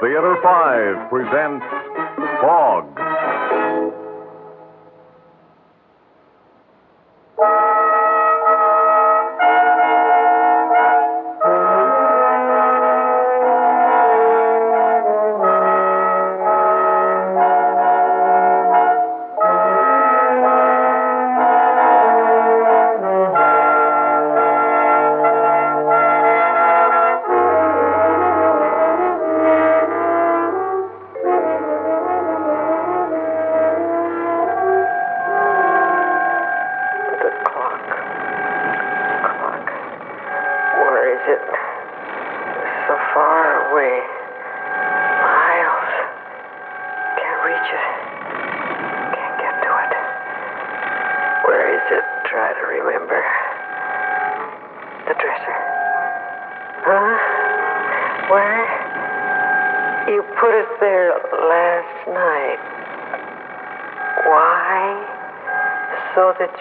Theater 5 presents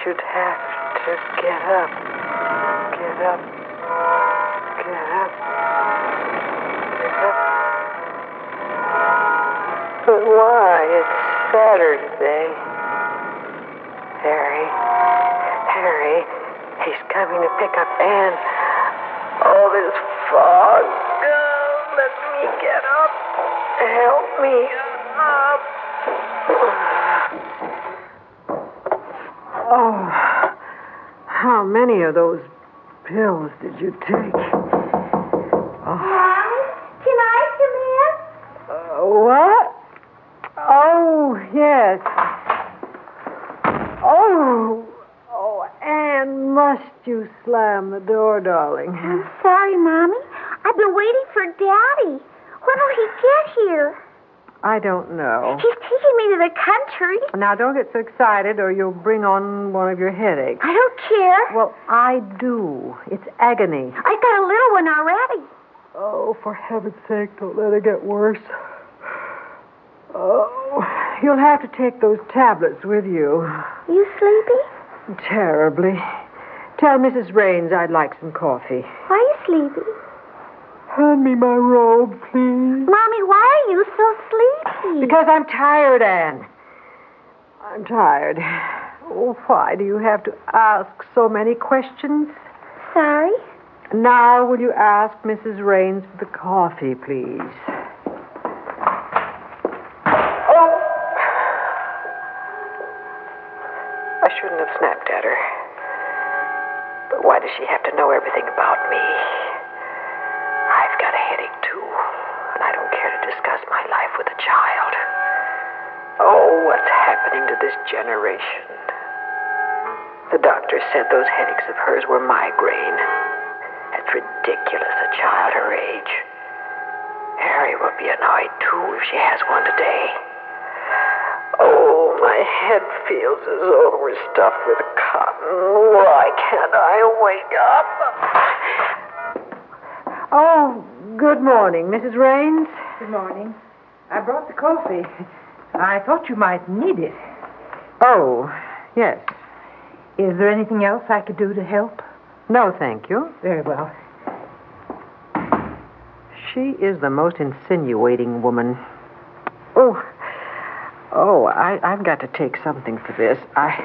you'd have to get up, get up, get up, get up. But why? It's Saturday. Harry, Harry, he's coming to pick up Anne. All this fog. Oh, let me get up. Help me up. Oh, how many of those pills did you take? Oh, Mommy, can I come in? uh, what? Oh, yes. Oh, oh, Anne, must you slam the door, darling? I'm sorry, Mommy. I've been waiting for Daddy. When will he get here? I don't know. He's taking me to the country. Now, don't get so excited or you'll bring on one of your headaches. I don't care. Well, I do. It's agony. I got a little one already. Oh, for heaven's sake, don't let it get worse. Oh, you'll have to take those tablets with you. You sleepy? Terribly. Tell Mrs. Raines I'd like some coffee. Why are you sleepy? Hand me my robe, please. Mommy, why are you so sleepy? Because I'm tired, Anne. I'm tired. Oh, why do you have to ask so many questions? Sorry. Now, will you ask Mrs. Raines for the coffee, please? Oh! I shouldn't have snapped at her. But why does she have to know everything about me? Oh, what's happening to this generation? The doctor said those headaches of hers were migraine. That's ridiculous, a child her age. Harry will be annoyed, too, if she has one today. Oh, my head feels as though it were stuffed with cotton. Why can't I wake up? Oh, good morning, Mrs. Raines. Good morning. I brought the coffee. I thought you might need it. Oh, yes. Is there anything else I could do to help? No, thank you. Very well. She is the most insinuating woman. Oh, oh, I, I've got to take something for this. I.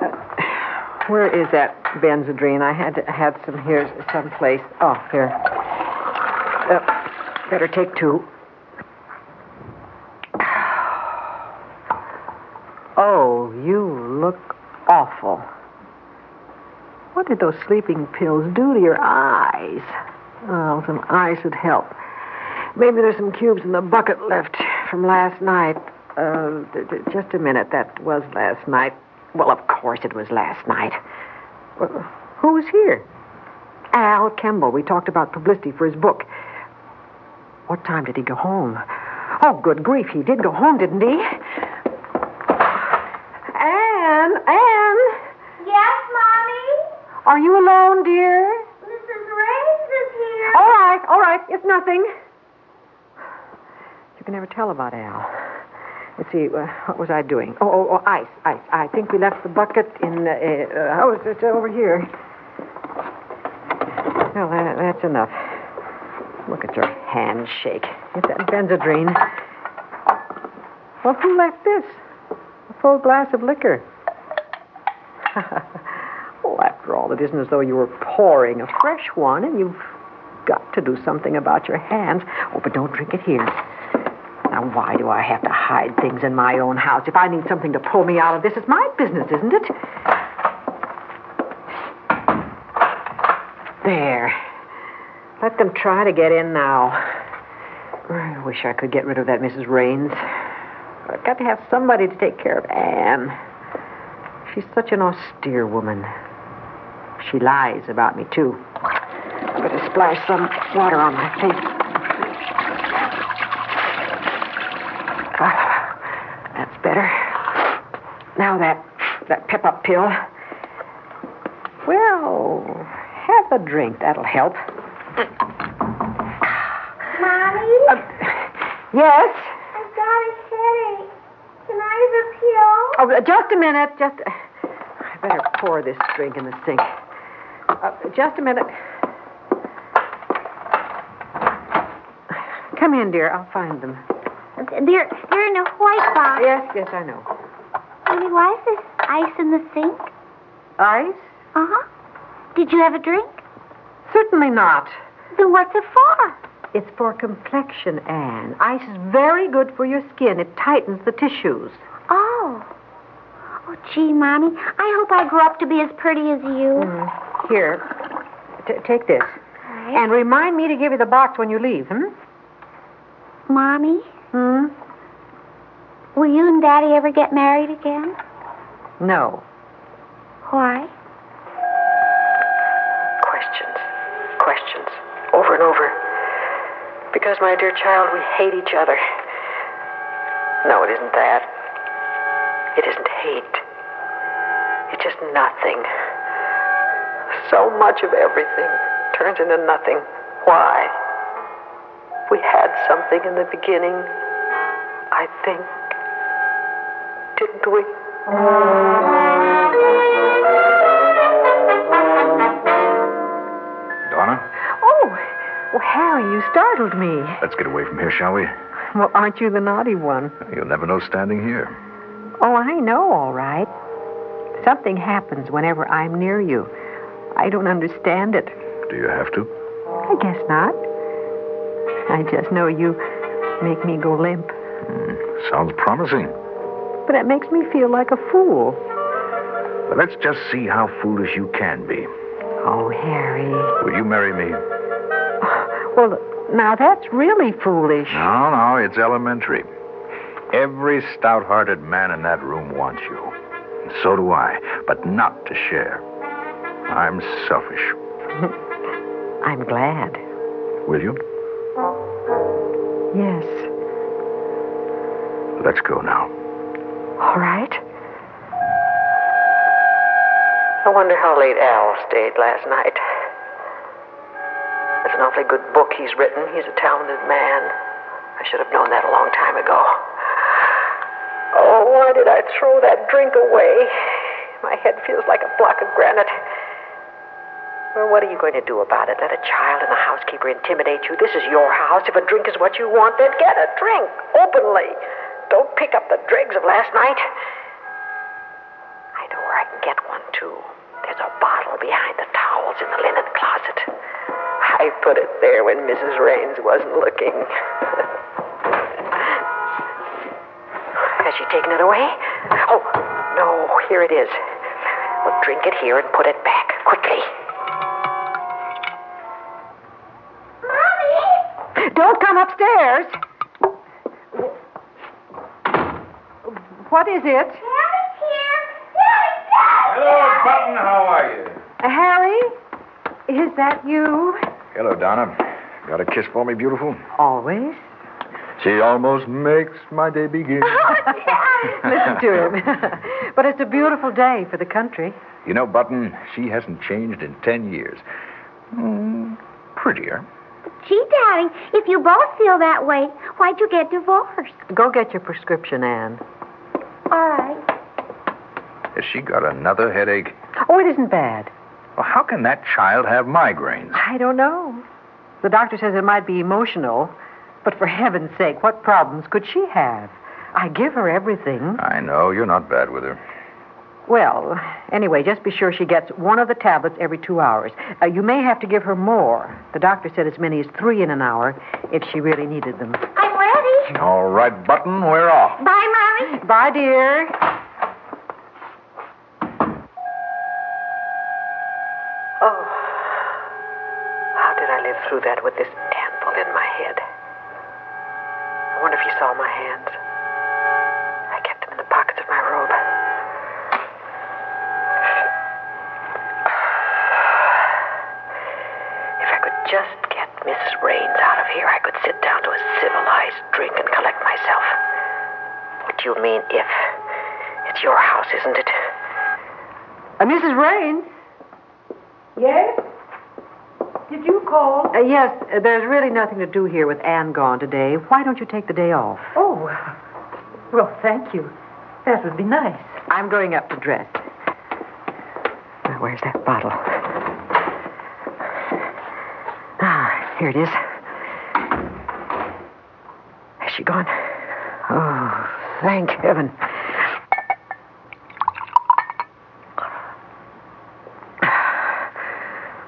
Uh, where is that Benzedrine? I had to, had some here someplace. Oh, here. Uh, better take two. Oh, you look awful. What did those sleeping pills do to your eyes? Oh, some ice would help. Maybe there's some cubes in the bucket left from last night. Uh, just a minute. That was last night. Well, of course it was last night. Uh, who was here? Al Kemble. We talked about publicity for his book. What time did he go home? Oh, good grief. He did go home, didn't he? Anne, Anne, Yes, Mommy? Are you alone, dear? Mrs. Raines is here. All right, all right. It's nothing. You can never tell about Al. Let's see, uh, what was I doing? Oh, oh, oh, ice, ice. I think we left the bucket in. Uh, uh, oh, it's, it's over here. Well, that, that's enough. Look at your hand shake. Get that Benzedrine. Well, who left this? A full glass of liquor. it isn't as though you were pouring a fresh one, and you've got to do something about your hands. Oh, but don't drink it here. Now, why do I have to hide things in my own house? If I need something to pull me out of this, it's my business, isn't it? There. Let them try to get in now. I wish I could get rid of that Mrs. Raines. I've got to have somebody to take care of Anne. She's such an austere woman. She lies about me, too. I better splash some water on my face. Ah, that's better. Now that that pep up pill. Well, have a drink. That'll help. Mommy, Uh, yes. I've got a headache. Can I have a pill? Oh, just a minute. Just. I better pour this drink in the sink. Uh, just a minute. Come in, dear. I'll find them. They're they're in a white box. Yes, yes, I know. Mommy, why is this ice in the sink? Ice? Uh huh. Did you have a drink? Certainly not. Then what's it for? It's for complexion, Anne. Ice is very good for your skin. It tightens the tissues. Oh. Oh, gee, Mommy. I hope I grow up to be as pretty as you. Mm. Here, t- take this. All right. And remind me to give you the box when you leave, hmm? Mommy, Hmm? will you and Daddy ever get married again? No. Why? Questions. Questions. Over and over. Because, my dear child, we hate each other. No, it isn't that. It isn't hate. It's just nothing. So much of everything turns into nothing. Why? We had something in the beginning, I think. Didn't we? Donna, Oh, well, Harry, you startled me. let's get away from here, shall we? Well, aren't you the naughty one? You'll never know standing here. Oh, I know, all right. Something happens whenever I'm near you. I don't understand it. Do you have to? I guess not. I just know you make me go limp. Hmm, sounds promising. But it makes me feel like a fool. But let's just see how foolish you can be. Oh, Harry. Will you marry me? Well, now that's really foolish. No, no, it's elementary. Every stout hearted man in that room wants you. And so do I, but not to share. I'm selfish. I'm glad. Will you? Yes. Let's go now. All right. I wonder how late Al stayed last night. It's an awfully good book he's written. He's a talented man. I should have known that a long time ago. Oh, why did I throw that drink away? My head feels like a block of granite. Well, what are you going to do about it? Let a child and a housekeeper intimidate you? This is your house. If a drink is what you want, then get a drink openly. Don't pick up the dregs of last night. I know where I can get one, too. There's a bottle behind the towels in the linen closet. I put it there when Mrs. Raines wasn't looking. Has she taken it away? Oh, no, here it is. Well, drink it here and put it back, upstairs. What is it? Daddy's here! Daddy! Hello, Button. How are you? Uh, Harry? Is that you? Hello, Donna. Got a kiss for me, beautiful? Always. She almost makes my day begin. Oh, Listen to him. but it's a beautiful day for the country. You know, Button, she hasn't changed in ten years. Mm, prettier. Gee, Daddy, if you both feel that way, why'd you get divorced? Go get your prescription, Anne. All right. Has she got another headache? Oh, it isn't bad. Well, how can that child have migraines? I don't know. The doctor says it might be emotional, but for heaven's sake, what problems could she have? I give her everything. I know, you're not bad with her. Well, anyway, just be sure she gets one of the tablets every two hours. Uh, you may have to give her more. The doctor said as many as three in an hour if she really needed them. I'm ready. All right, Button, we're off. Bye, Mommy. Bye, dear. Oh, how did I live through that with this anvil in my head? I wonder if you saw my hands. Mrs. Raines out of here, I could sit down to a civilized drink and collect myself. What do you mean, if? It's your house, isn't it? Uh, Mrs. Raines? Yes? Did you call? Uh, yes, uh, there's really nothing to do here with Anne gone today. Why don't you take the day off? Oh, well, thank you. That would be nice. I'm going up to dress. Now, where's that bottle? Here it is. Has she gone? Oh, thank heaven.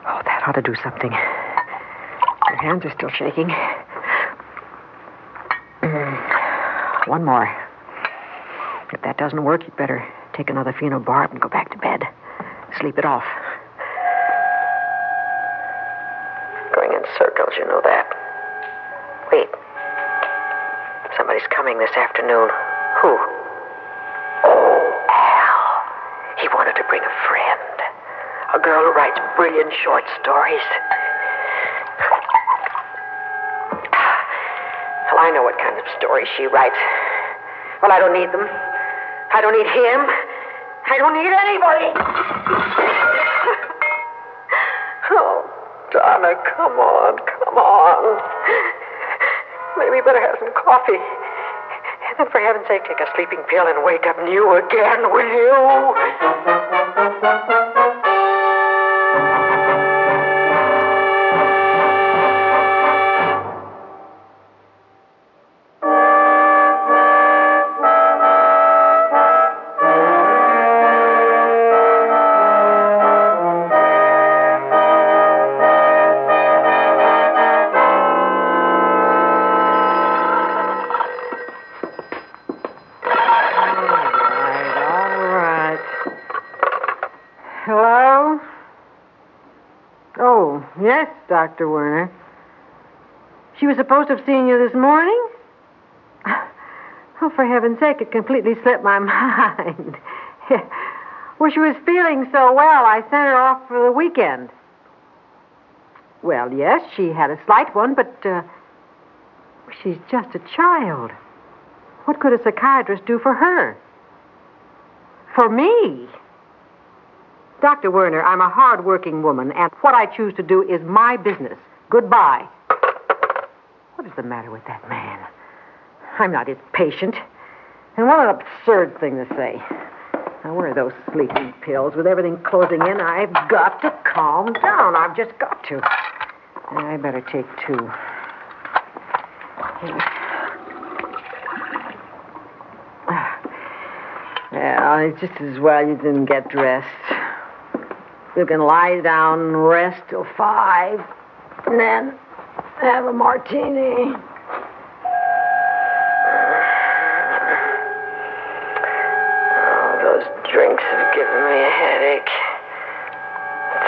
Oh, that ought to do something. Your hands are still shaking. Mm. One more. If that doesn't work, you'd better take another phenobarb and go back to bed. Sleep it off. Afternoon. Who? Oh, Al. He wanted to bring a friend. A girl who writes brilliant short stories. Well, I know what kind of stories she writes. Well, I don't need them. I don't need him. I don't need anybody. oh, Donna, come on, come on. Maybe you better have some coffee. And for heaven's sake, take a sleeping pill and wake up new again, will you? Yes, Dr. Werner. She was supposed to have seen you this morning? Oh, for heaven's sake, it completely slipped my mind. well, she was feeling so well, I sent her off for the weekend. Well, yes, she had a slight one, but uh, she's just a child. What could a psychiatrist do for her? For me? Dr. Werner, I'm a hard-working woman, and what I choose to do is my business. Goodbye. What is the matter with that man? I'm not his patient. And what an absurd thing to say. Now, where are those sleeping pills? With everything closing in, I've got to calm down. I've just got to. I better take two. Ah. Well, it's just as well you didn't get dressed. You can lie down and rest till five, and then have a martini. Those drinks have given me a headache.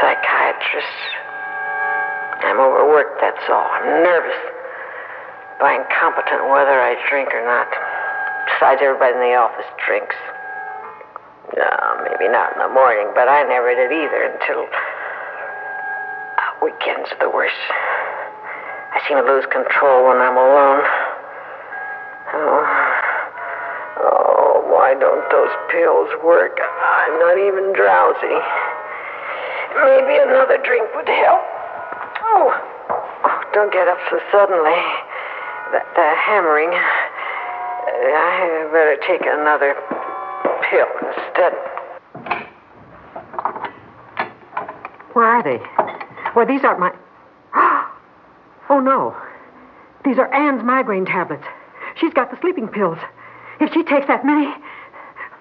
Psychiatrist. I'm overworked, that's all. I'm nervous. By incompetent whether I drink or not. Besides, everybody in the office drinks. No, maybe not in the morning, but I never did either until. Uh, weekends are the worst. I seem to lose control when I'm alone. Oh. Oh, why don't those pills work? I'm not even drowsy. Maybe another drink would help. Oh. Oh, don't get up so suddenly. That, that hammering. Uh, I better take another instead. Where are they? Well, these aren't my. Oh, no. These are Anne's migraine tablets. She's got the sleeping pills. If she takes that many.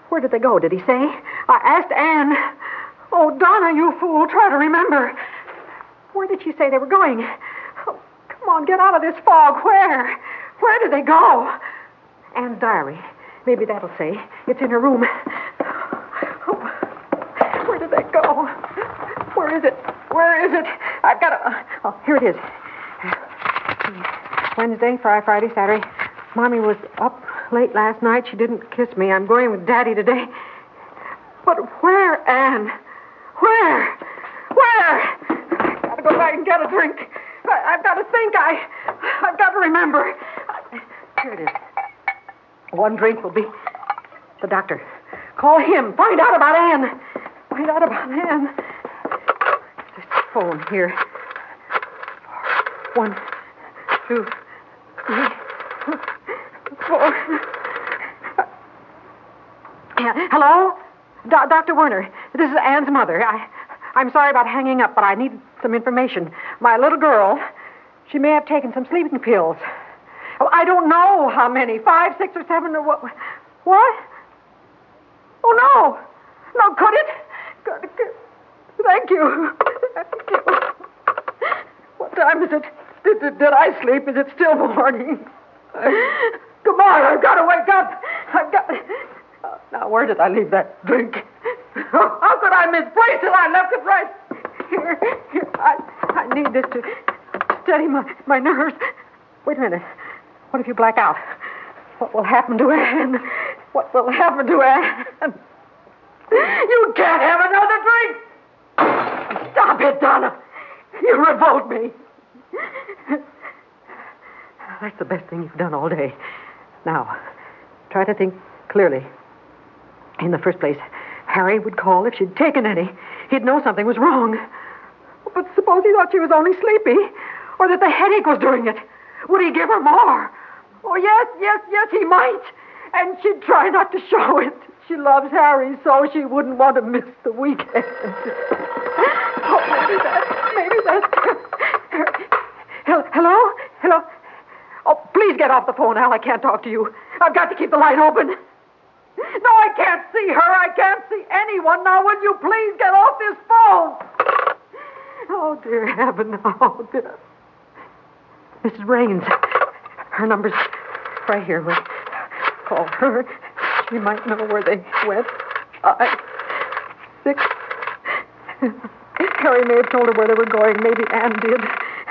Where did they go? Did he say? I asked Anne. Oh, Donna, you fool. Try to remember. Where did she say they were going? Oh, come on, get out of this fog. Where? Where did they go? Anne's diary. Maybe that'll say. It's in her room. Oh, where did that go? Where is it? Where is it? I've got to. Oh, here it is. Wednesday, Friday, Friday, Saturday. Mommy was up late last night. She didn't kiss me. I'm going with Daddy today. But where, Anne? Where? Where? I've got to go back and get a drink. I, have got to think. I, I've got to remember. Here it is. One drink will be the doctor. Call him. Find out about Anne. Find out about Anne. This phone here. One, two, three, four. Hello? Do- Dr. Werner, this is Anne's mother. I, I'm sorry about hanging up, but I need some information. My little girl, she may have taken some sleeping pills. Oh, I don't know how many. Five, six, or seven, or what? What? Oh, no. No, could it? Could, could, thank you. Thank you. What time is it? Did, did, did I sleep? Is it still morning? Come on, I've got to wake up. I've got. Oh, now, where did I leave that drink? How could I misplace it? I left it right here. here. I, I need this to steady my, my nerves. Wait a minute. What if you black out? What will happen to Anne? What will happen to Anne? You can't have another drink! Stop it, Donna! You revolt me. That's the best thing you've done all day. Now, try to think clearly. In the first place, Harry would call if she'd taken any. He'd know something was wrong. But suppose he thought she was only sleepy, or that the headache was doing it. Would he give her more? Oh, yes, yes, yes, he might. And she'd try not to show it. She loves Harry so she wouldn't want to miss the weekend. oh, maybe that's, maybe that's. Hello? Hello? Oh, please get off the phone, Al. I can't talk to you. I've got to keep the light open. No, I can't see her. I can't see anyone. Now, will you please get off this phone? Oh, dear heaven. Oh, dear. Mrs. Raines. Her number's right here. We'll call her. She might know where they went. Five, six. Harry may have told her where they were going. Maybe Anne did.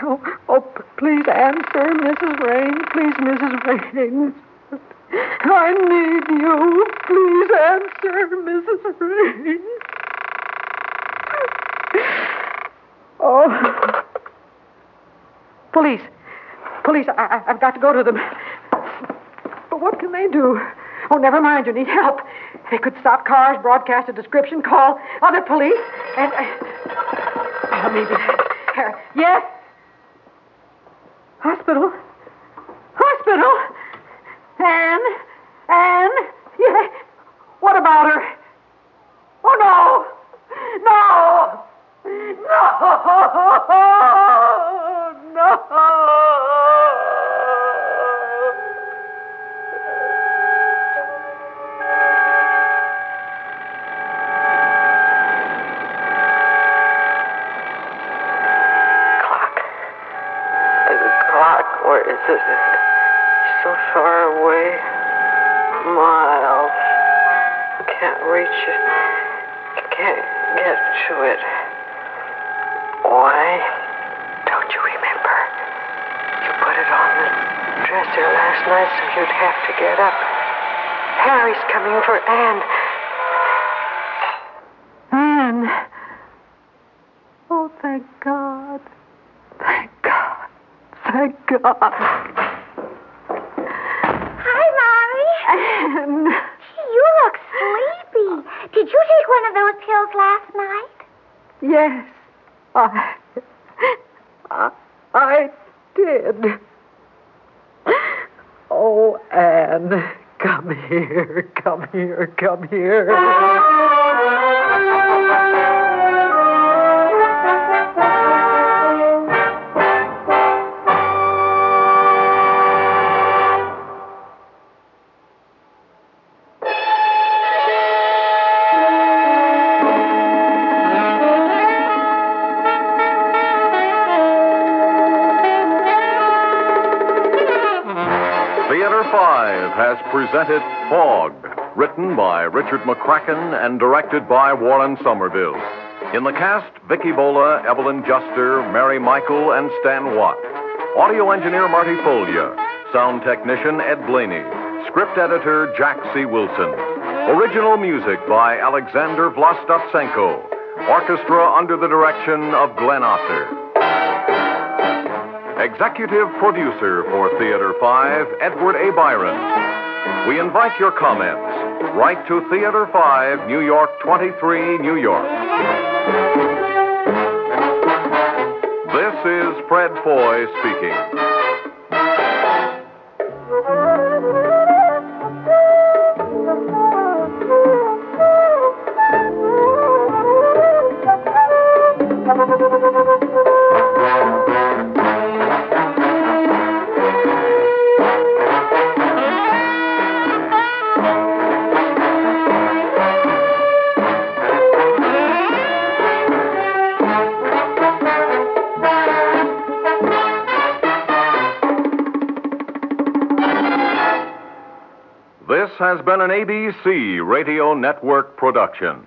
Oh, oh, please answer, Mrs. Raines. Please, Mrs. Raines. I need you. Please answer, Mrs. Raines. Oh. Police. Police, I, have got to go to them. But what can they do? Oh, never mind. You need help. They could stop cars, broadcast a description, call other police, and. Uh, oh, maybe. Uh, yes? Hospital? Hospital? Is it so far away? Miles. Can't reach it. Can't get to it. Why? Don't you remember? You put it on the dresser last night so you'd have to get up. Harry's coming for Anne. Anne. Oh, thank God. Thank God. Thank God. Hi, Mommy. Anne. You look sleepy. Did you last night? Yes. I. I. I did. Oh, Anne, come here, come here, come here. Theater 5 has presented Fog, written by Richard McCracken and directed by Warren Somerville. In the cast, Vicki Vola, Evelyn Juster, Mary Michael, and Stan Watt. Audio engineer Marty Folia. Sound technician Ed Blainey. Script editor Jack C. Wilson. Original music by Alexander Vlastotsenko. Orchestra under the direction of Glenn Osser. Executive producer for Theater 5, Edward A. Byron. We invite your comments. Write to Theater 5, New York 23, New York. This is Fred Foy speaking. An ABC Radio Network production.